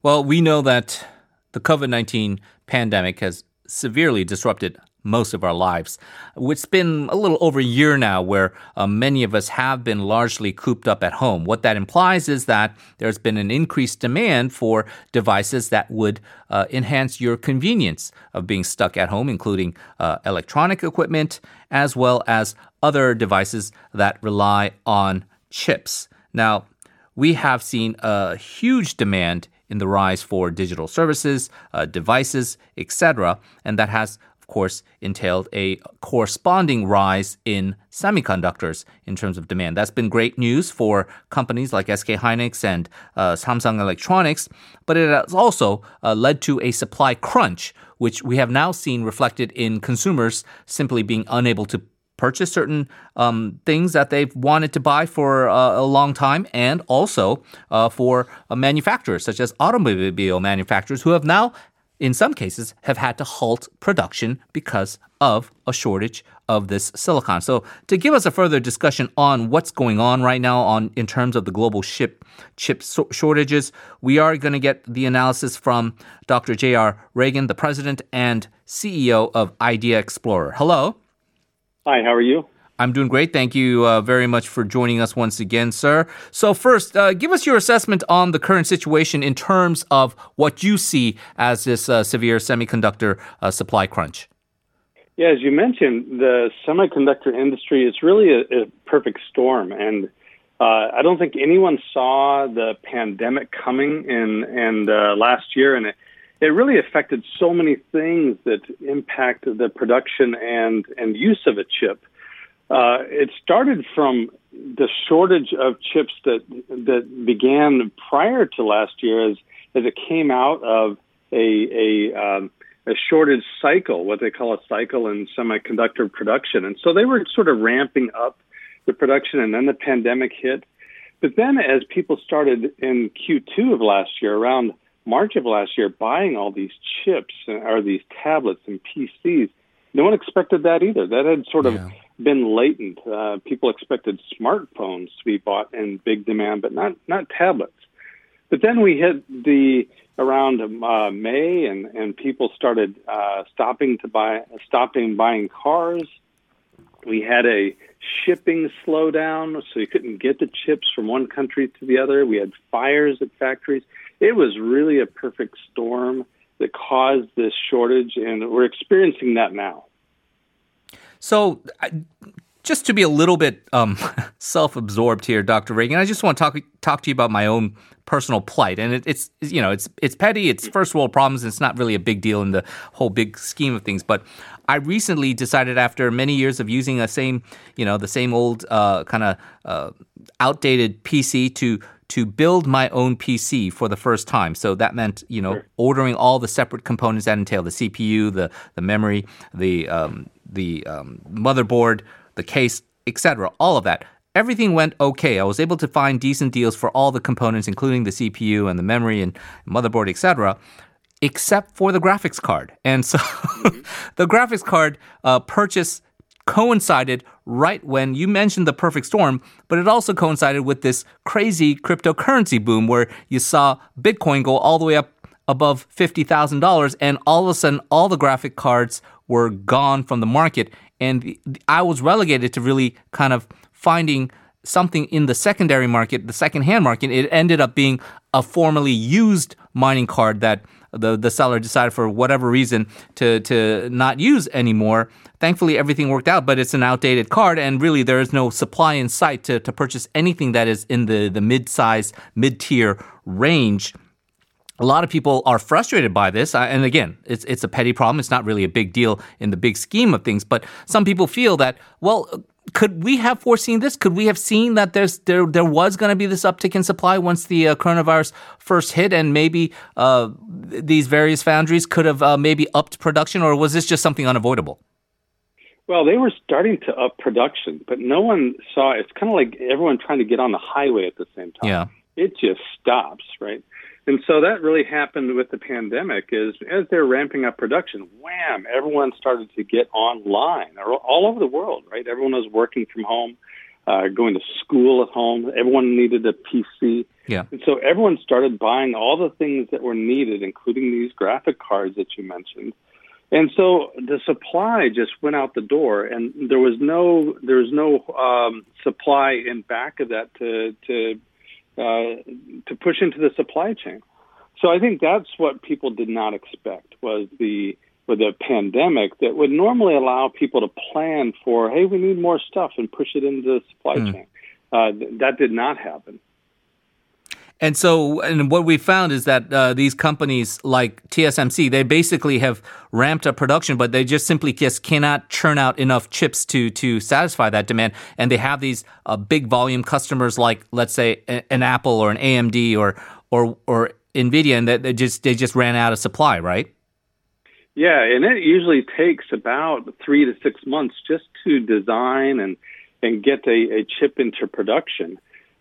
Well, we know that the COVID 19 pandemic has severely disrupted most of our lives. It's been a little over a year now where uh, many of us have been largely cooped up at home. What that implies is that there's been an increased demand for devices that would uh, enhance your convenience of being stuck at home, including uh, electronic equipment as well as other devices that rely on chips. Now, we have seen a huge demand in the rise for digital services, uh, devices, etc., and that has of course, entailed a corresponding rise in semiconductors in terms of demand. That's been great news for companies like SK Hynix and uh, Samsung Electronics, but it has also uh, led to a supply crunch, which we have now seen reflected in consumers simply being unable to purchase certain um, things that they've wanted to buy for uh, a long time, and also uh, for uh, manufacturers such as automobile manufacturers who have now in some cases, have had to halt production because of a shortage of this silicon. So, to give us a further discussion on what's going on right now on in terms of the global chip chip so- shortages, we are going to get the analysis from Dr. J.R. Reagan, the president and CEO of IdeaXplorer. Hello. Hi, how are you? I'm doing great. Thank you uh, very much for joining us once again, sir. So, first, uh, give us your assessment on the current situation in terms of what you see as this uh, severe semiconductor uh, supply crunch. Yeah, as you mentioned, the semiconductor industry is really a, a perfect storm. And uh, I don't think anyone saw the pandemic coming in, in uh, last year. And it, it really affected so many things that impact the production and, and use of a chip. Uh, it started from the shortage of chips that that began prior to last year, as as it came out of a a, um, a shortage cycle, what they call a cycle in semiconductor production, and so they were sort of ramping up the production, and then the pandemic hit. But then, as people started in Q2 of last year, around March of last year, buying all these chips or these tablets and PCs, no one expected that either. That had sort of yeah been latent. Uh, people expected smartphones to be bought in big demand, but not not tablets. But then we hit the around uh, May, and and people started uh, stopping to buy stopping buying cars. We had a shipping slowdown, so you couldn't get the chips from one country to the other. We had fires at factories. It was really a perfect storm that caused this shortage, and we're experiencing that now. So, just to be a little bit um, self-absorbed here, Dr. Reagan, I just want to talk talk to you about my own personal plight, and it, it's you know it's it's petty, it's first world problems, and it's not really a big deal in the whole big scheme of things. But I recently decided, after many years of using a same you know the same old uh, kind of uh, outdated PC, to to build my own PC for the first time. So that meant, you know, sure. ordering all the separate components that entail the CPU, the the memory, the um, the um, motherboard, the case, etc. All of that. Everything went okay. I was able to find decent deals for all the components, including the CPU and the memory and motherboard, etc except for the graphics card. And so mm-hmm. the graphics card uh, purchase coincided right when you mentioned the perfect storm, but it also coincided with this crazy cryptocurrency boom where you saw Bitcoin go all the way up above $50,000 and all of a sudden all the graphic cards were gone from the market. And I was relegated to really kind of finding something in the secondary market, the secondhand market. It ended up being a formerly used mining card that the, the seller decided for whatever reason to, to not use anymore. Thankfully, everything worked out, but it's an outdated card, and really there is no supply in sight to, to purchase anything that is in the, the mid size, mid tier range a lot of people are frustrated by this. Uh, and again, it's, it's a petty problem. It's not really a big deal in the big scheme of things. But some people feel that, well, could we have foreseen this? Could we have seen that there's there there was going to be this uptick in supply once the uh, coronavirus first hit, and maybe uh, these various foundries could have uh, maybe upped production, or was this just something unavoidable? Well, they were starting to up production, but no one saw. It's kind of like everyone trying to get on the highway at the same time. Yeah, it just stops, right? And so that really happened with the pandemic is as they're ramping up production, wham, everyone started to get online all over the world, right? Everyone was working from home. uh, going to school at home. Everyone needed a PC. Yeah. And so everyone started buying all the things that were needed, including these graphic cards that you mentioned. And so the supply just went out the door, and there was no there was no um, supply in back of that to to uh, to push into the supply chain. So I think that's what people did not expect was the with a pandemic that would normally allow people to plan for, hey, we need more stuff and push it into the supply mm. chain. Uh, that did not happen. And so, and what we found is that uh, these companies like TSMC, they basically have ramped up production, but they just simply just cannot churn out enough chips to to satisfy that demand. And they have these uh, big volume customers like, let's say, an Apple or an AMD or or or Nvidia, and that they just they just ran out of supply, right? Yeah, and it usually takes about three to six months just to design and and get a, a chip into production.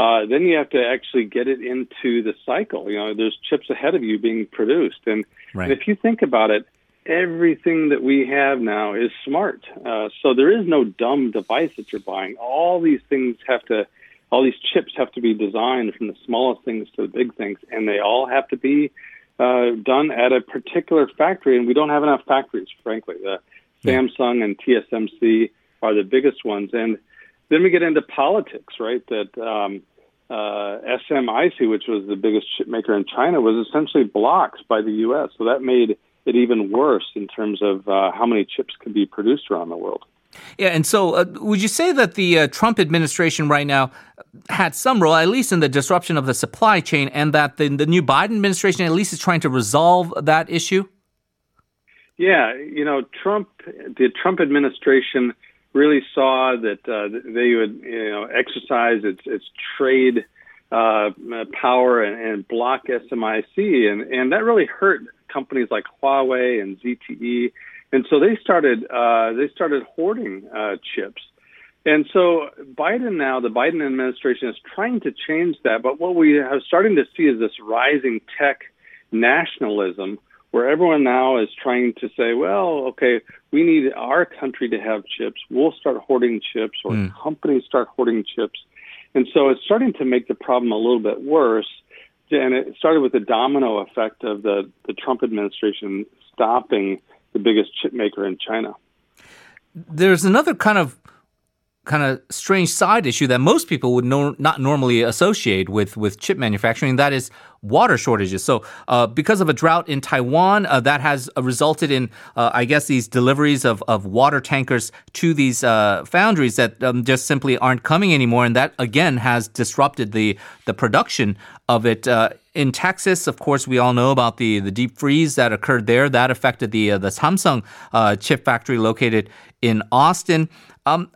Uh, then you have to actually get it into the cycle. You know, there's chips ahead of you being produced, and, right. and if you think about it, everything that we have now is smart. Uh, so there is no dumb device that you're buying. All these things have to, all these chips have to be designed from the smallest things to the big things, and they all have to be uh, done at a particular factory. And we don't have enough factories, frankly. The yeah. Samsung and TSMC are the biggest ones, and then we get into politics, right? That um, uh, SMIC, which was the biggest chip maker in China, was essentially blocked by the U.S. So that made it even worse in terms of uh, how many chips could be produced around the world. Yeah, and so uh, would you say that the uh, Trump administration right now had some role, at least in the disruption of the supply chain, and that the, the new Biden administration at least is trying to resolve that issue? Yeah, you know, Trump, the Trump administration really saw that uh, they would you know exercise its its trade uh, power and, and block SMIC, and and that really hurt companies like Huawei and ZTE, and so they started uh, they started hoarding uh, chips. And so Biden now, the Biden administration is trying to change that. But what we are starting to see is this rising tech nationalism where everyone now is trying to say, well, okay, we need our country to have chips. We'll start hoarding chips, or mm. companies start hoarding chips. And so it's starting to make the problem a little bit worse. And it started with the domino effect of the, the Trump administration stopping the biggest chip maker in China. There's another kind of kind of strange side issue that most people would no, not normally associate with, with chip manufacturing. That is water shortages. So, uh, because of a drought in Taiwan, uh, that has uh, resulted in, uh, I guess, these deliveries of, of water tankers to these uh, foundries that um, just simply aren't coming anymore. And that, again, has disrupted the, the production of it. Uh, in Texas, of course, we all know about the, the deep freeze that occurred there. That affected the, the Samsung chip factory located in Austin. Um,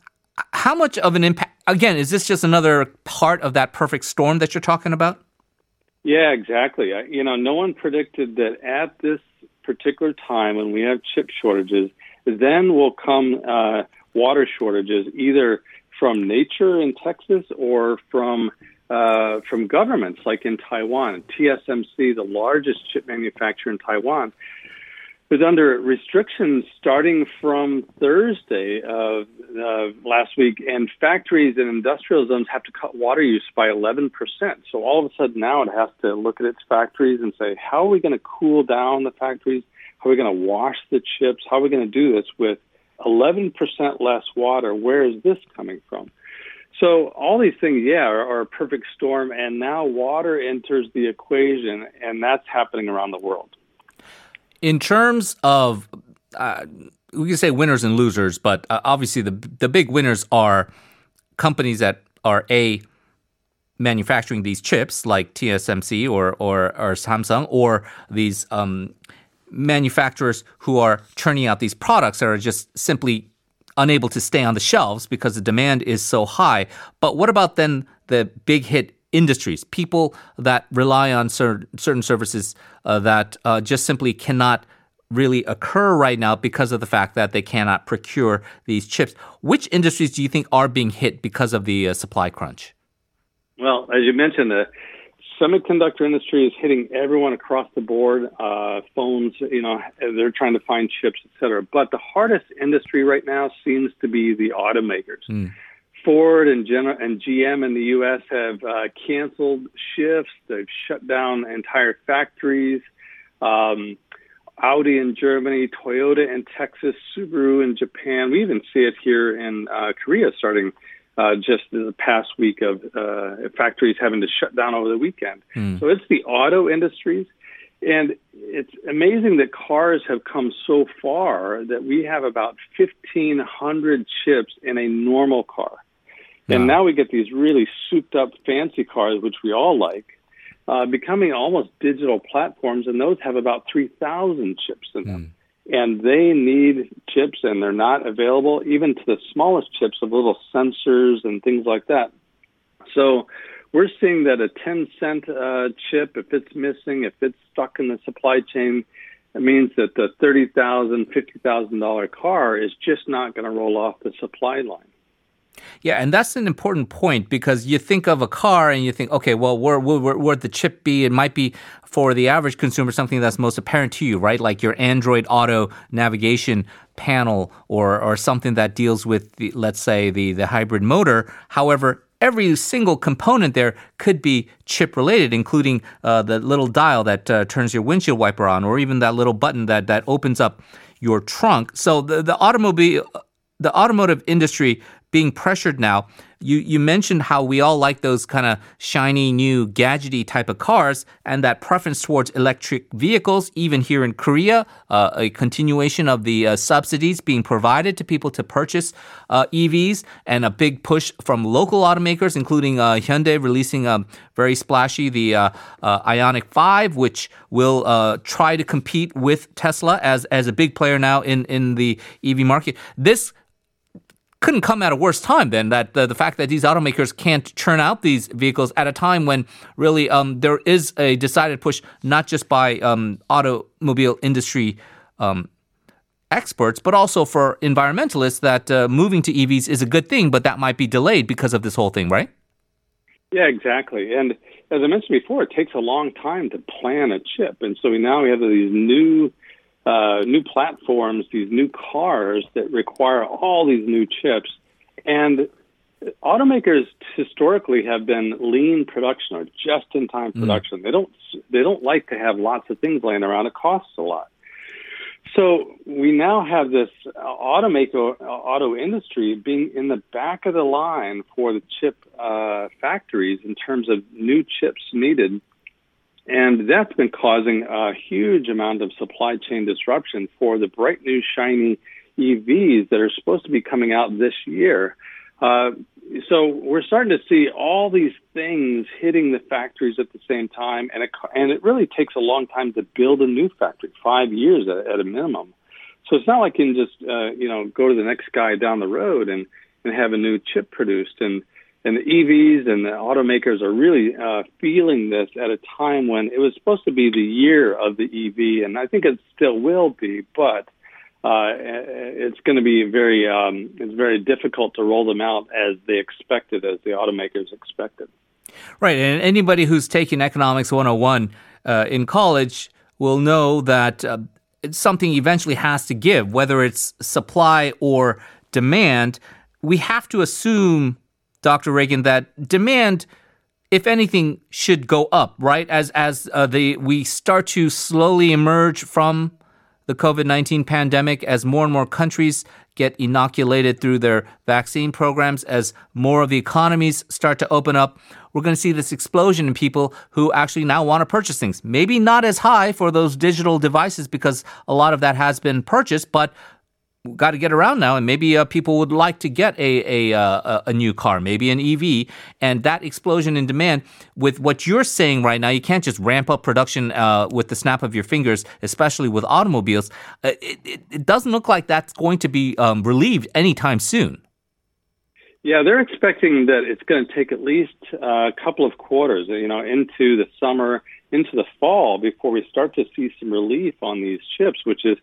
how much of an impact? Again, is this just another part of that perfect storm that you're talking about? Yeah, exactly. You know, no one predicted that at this particular time when we have chip shortages, then will come uh, water shortages, either from nature in Texas or from uh, from governments, like in Taiwan. TSMC, the largest chip manufacturer in Taiwan, was under restrictions starting from Thursday of uh, last week, and factories and industrial zones have to cut water use by 11%. So all of a sudden now it has to look at its factories and say, how are we going to cool down the factories? How are we going to wash the chips? How are we going to do this with 11% less water? Where is this coming from? So all these things, yeah, are, are a perfect storm, and now water enters the equation, and that's happening around the world in terms of uh, we can say winners and losers, but uh, obviously the the big winners are companies that are a manufacturing these chips like TSMC or or, or Samsung or these um, manufacturers who are churning out these products that are just simply unable to stay on the shelves because the demand is so high. But what about then the big hit industries, people that rely on cer- certain services uh, that uh, just simply cannot really occur right now because of the fact that they cannot procure these chips. Which industries do you think are being hit because of the uh, supply crunch? Well, as you mentioned, the semiconductor industry is hitting everyone across the board. Uh, phones, you know, they're trying to find chips, et cetera. But the hardest industry right now seems to be the automakers. Mm. Ford and, Gen- and GM in the U.S. have uh, canceled shifts. They've shut down entire factories. Um, Audi in Germany, Toyota in Texas, Subaru in Japan. We even see it here in uh, Korea starting uh, just the past week of uh, factories having to shut down over the weekend. Mm. So it's the auto industries. And it's amazing that cars have come so far that we have about 1,500 chips in a normal car. Yeah. And now we get these really souped up fancy cars, which we all like, uh, becoming almost digital platforms, and those have about 3,000 chips in them. Mm and they need chips and they're not available even to the smallest chips of little sensors and things like that so we're seeing that a 10 cent uh, chip if it's missing if it's stuck in the supply chain it means that the $30,000 $50,000 car is just not going to roll off the supply line yeah, and that's an important point because you think of a car and you think, okay, well, where, where, where the chip be? It might be for the average consumer something that's most apparent to you, right? Like your Android Auto navigation panel or, or something that deals with, the, let's say, the, the hybrid motor. However, every single component there could be chip related, including uh, the little dial that uh, turns your windshield wiper on, or even that little button that, that opens up your trunk. So the, the automobile the automotive industry being pressured now. You you mentioned how we all like those kind of shiny new gadgety type of cars, and that preference towards electric vehicles. Even here in Korea, uh, a continuation of the uh, subsidies being provided to people to purchase uh, EVs, and a big push from local automakers, including uh, Hyundai releasing a very splashy the uh, uh, Ioniq Five, which will try to compete with Tesla as as a big player now in in the EV market. This couldn't come at a worse time than that the, the fact that these automakers can't churn out these vehicles at a time when really um, there is a decided push not just by um, automobile industry um, experts but also for environmentalists that uh, moving to EVs is a good thing but that might be delayed because of this whole thing right? Yeah exactly. And as I mentioned before it takes a long time to plan a chip. And so we now we have these new uh, new platforms, these new cars that require all these new chips. And automakers historically have been lean production or just in time mm. production. Mm. They don't they don't like to have lots of things laying around. It costs a lot. So we now have this automaker auto industry being in the back of the line for the chip uh, factories in terms of new chips needed and that's been causing a huge amount of supply chain disruption for the bright new shiny EVs that are supposed to be coming out this year. Uh, so we're starting to see all these things hitting the factories at the same time, and it, and it really takes a long time to build a new factory, five years at, at a minimum. So it's not like you can just uh, you know go to the next guy down the road and and have a new chip produced. And and the EVs and the automakers are really uh, feeling this at a time when it was supposed to be the year of the EV, and I think it still will be, but uh, it's going to be very um, it's very difficult to roll them out as they expected, as the automakers expected. Right, and anybody who's taking economics 101 uh, in college will know that uh, something eventually has to give, whether it's supply or demand. We have to assume Dr. Reagan, that demand, if anything, should go up, right? As as uh, the we start to slowly emerge from the COVID nineteen pandemic, as more and more countries get inoculated through their vaccine programs, as more of the economies start to open up, we're going to see this explosion in people who actually now want to purchase things. Maybe not as high for those digital devices because a lot of that has been purchased, but got to get around now, and maybe uh, people would like to get a a, uh, a new car, maybe an EV, and that explosion in demand. With what you're saying right now, you can't just ramp up production uh, with the snap of your fingers, especially with automobiles. Uh, it, it, it, doesn't look like that's going to be um, relieved anytime soon. Yeah, they're expecting that it's going to take at least uh, a couple of quarters, you know, into the summer, into the fall before we start to see some relief on these chips, which is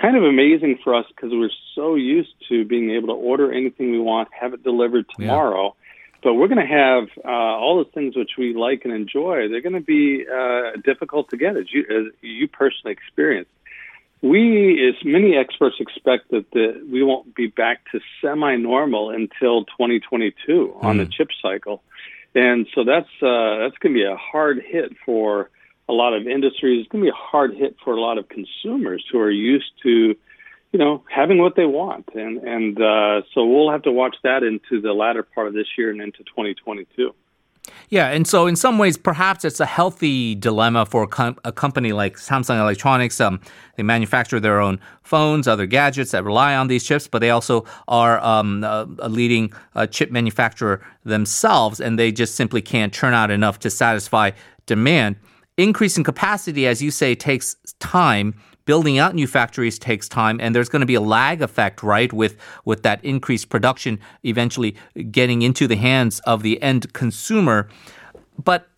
kind of amazing for us because we're so used to being able to order anything we want, have it delivered tomorrow. Yeah. But we're going to have uh, all those things which we like and enjoy. They're going to be uh, difficult to get, as you, as you personally experienced. we, as many experts expect that the, we won't be back to semi-normal until 2022 on mm. the hmm. chip cycle, and so that's uh, that's going to be a hard hit for a lot of industries. It's going to be a hard hit for a lot of consumers who are used to, you know, having what they want, and and uh, so we'll have to watch that into the latter part of this year and into 2022. Yeah, and so in some ways, perhaps it's a healthy dilemma for a, com- a company like Samsung Electronics. Um, they manufacture their own phones, other gadgets that rely on these chips, but they also are um, a, a, leading uh, chip manufacturer themselves, and they just simply can't turn out enough to satisfy demand. Increasing capacity, as you say, takes time. Building out new factories takes time and there's going to be a lag effect right with with that increased production eventually getting into the hands of the end consumer. But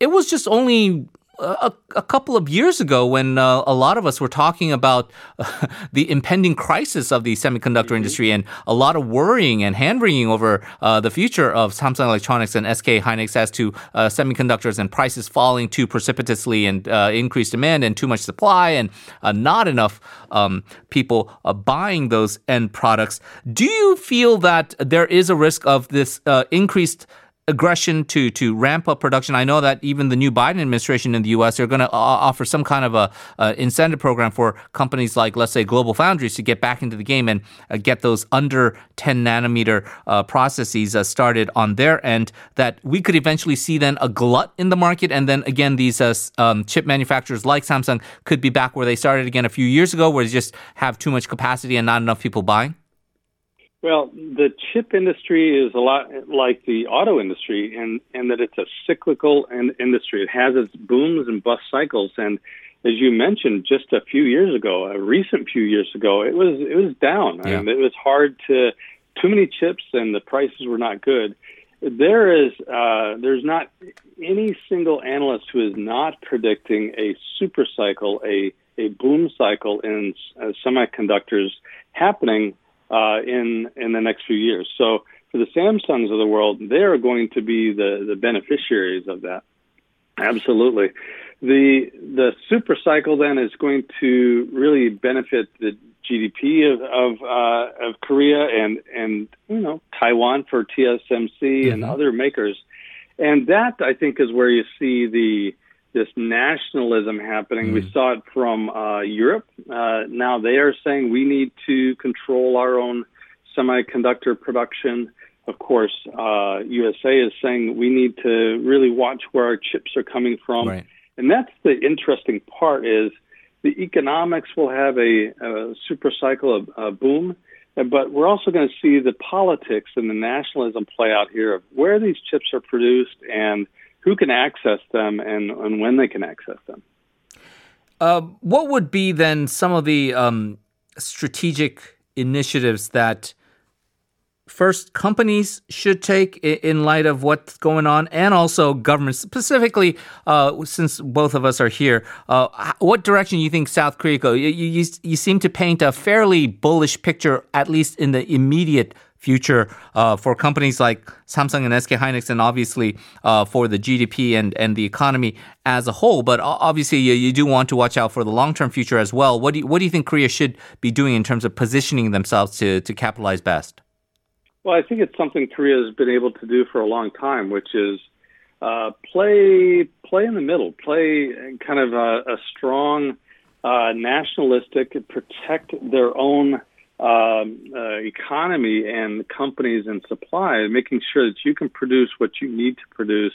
it was just only a, a, couple of years ago when uh, a lot of us were talking about uh, the impending crisis of the semiconductor mm-hmm. industry and a lot of worrying and hand wringing over uh, the future of Samsung Electronics and SK Hynix as to uh, semiconductors and prices falling too precipitously and uh, increased demand and too much supply and uh, not enough um, people buying those end products. Do you feel that there is a risk of this increased aggression to to ramp up production. I know that even the new Biden administration in the U.S. are going to offer some kind of a, a, incentive program for companies like, let's say, GlobalFoundries to get back into the game and uh, get those under 10 nanometer uh, processes uh, started on their end. That we could eventually see then a glut in the market, and then again these uh, um, chip manufacturers like Samsung could be back where they started again a few years ago, where they just have too much capacity and not enough people buying. Well, the chip industry is a lot like the auto industry, and and that it's a cyclical industry. It has its booms and bust cycles, and as you mentioned, just a few years ago, a recent few years ago, it was it was down, yeah. and it was hard to too many chips, and the prices were not good. There is uh, there's not any single analyst who is not predicting a super cycle, a a boom cycle in uh, semiconductors happening uh, in in the next few years. So for the Samsungs of the world, they are going to be the the beneficiaries of that. Absolutely. The the super cycle then is going to really benefit the GDP of of, uh, of Korea and and you know Taiwan for TSMC mm-hmm. and other makers, and that I think is where you see the this nationalism happening. Mm. We saw it from uh, Europe. Uh, now they are saying we need to control our own semiconductor production. Of course, uh, USA is saying we need to really watch where our chips are coming from. Right. And that's the interesting part is the economics will have a, a super cycle, a, a boom, but we're also going to see the politics and the nationalism play out here of where these chips are produced and – who can access them and, and when they can access them. Uh, what would be then some of the um, strategic initiatives that first companies should take in light of what's going on and also governments specifically uh, since both of us are here uh, what direction do you think south korea go you, you, you, seem to paint a fairly bullish picture at least in the immediate future uh, for companies like Samsung and SK Hynix, and obviously uh, for the GDP and, and the economy as a whole. But obviously, you, you do want to watch out for the long term future as well. What do you, what do you think Korea should be doing in terms of positioning themselves to to capitalize best? Well, I think it's something Korea has been able to do for a long time, which is uh, play play in the middle, play kind of a, a strong uh, nationalistic, protect their own um, uh, economy and companies and supply, making sure that you can produce what you need to produce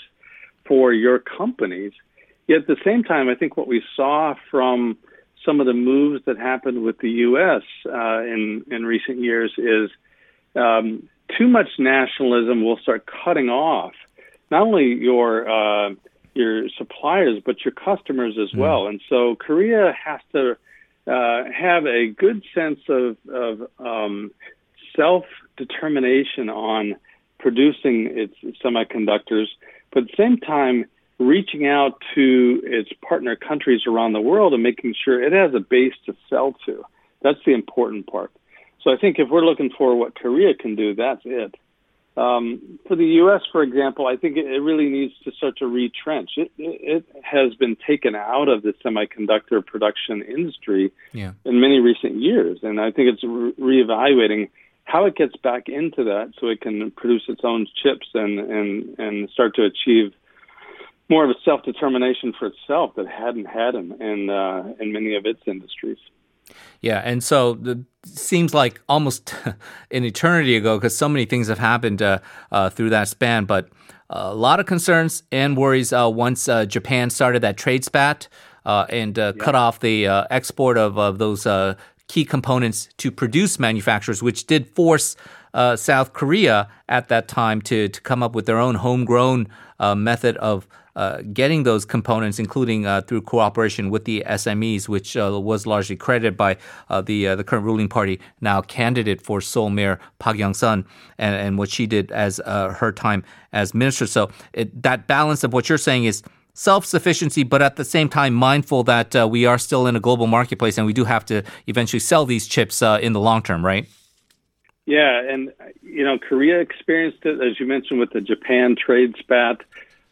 for your companies. Yet at the same time, I think what we saw from some of the moves that happened with the U.S. Uh, in in recent years is um, too much nationalism will start cutting off not only your uh, your suppliers but your customers as mm. well. And so Korea has to uh, have a good sense of, of um, self determination on producing its semiconductors, but at the same time, reaching out to its partner countries around the world and making sure it has a base to sell to. That's the important part. So I think if we're looking for what Korea can do, that's it. Um, for the U.S., for example, I think it, it really needs to start to retrench. It, it, it has been taken out of the semiconductor production industry Yeah. in many recent years, and I think it's re- reevaluating how it gets back into that so it can produce its own chips and and and start to achieve more of a self determination for itself that it hadn't had in in, uh, in many of its industries. Yeah, and so the seems like almost an eternity ago because so many things have happened uh, uh, through that span. But a lot of concerns and worries uh, once uh, Japan started that trade spat uh, and uh, cut off the uh, export of, of those uh, key components to produce manufacturers, which did force uh, South Korea at that time to to come up with their own homegrown uh, method of uh, getting those components, including uh, through cooperation with the SMEs, which uh, was largely credited by uh, the the current ruling party, now candidate for Seoul Mayor Park Young Sun, and, and what she did as her time as minister. So it, that balance of what you're saying is self sufficiency, but at the same time mindful that uh, we are still in a global marketplace and we do have to eventually sell these chips uh, in the long term, right? Yeah, and you know, Korea experienced it as you mentioned with the Japan trade spat.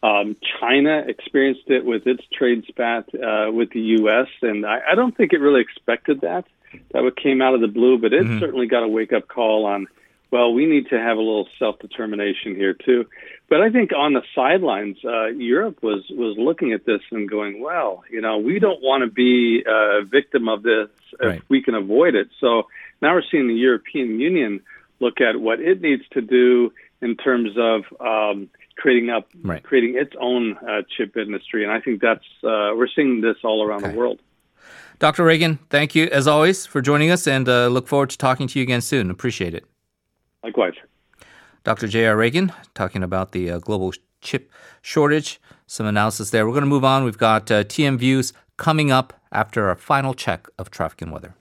Um, China experienced it with its trade spat uh, with the U.S., and I, I don't think it really expected that. That what came out of the blue, but it certainly got a wake up call on. Well, we need to have a little self determination here too. But I think on the sidelines, uh, Europe was was looking at this and going, well, you know, we don't want to be a victim of this Right. if we can avoid it. So now we're seeing the European Union look at what it needs to do in terms of um, creating up, Right. creating its own uh, chip industry, and I think that's uh, we're seeing this all around Okay. the world. Dr. Reagan, thank you as always for joining us and uh, look forward to talking to you again soon. Appreciate it. Likewise. Dr. J.R. Reagan talking about the uh, global chip shortage, some analysis there. We're going to move on. We've got uh, TM Views coming up after our final check of traffic and weather.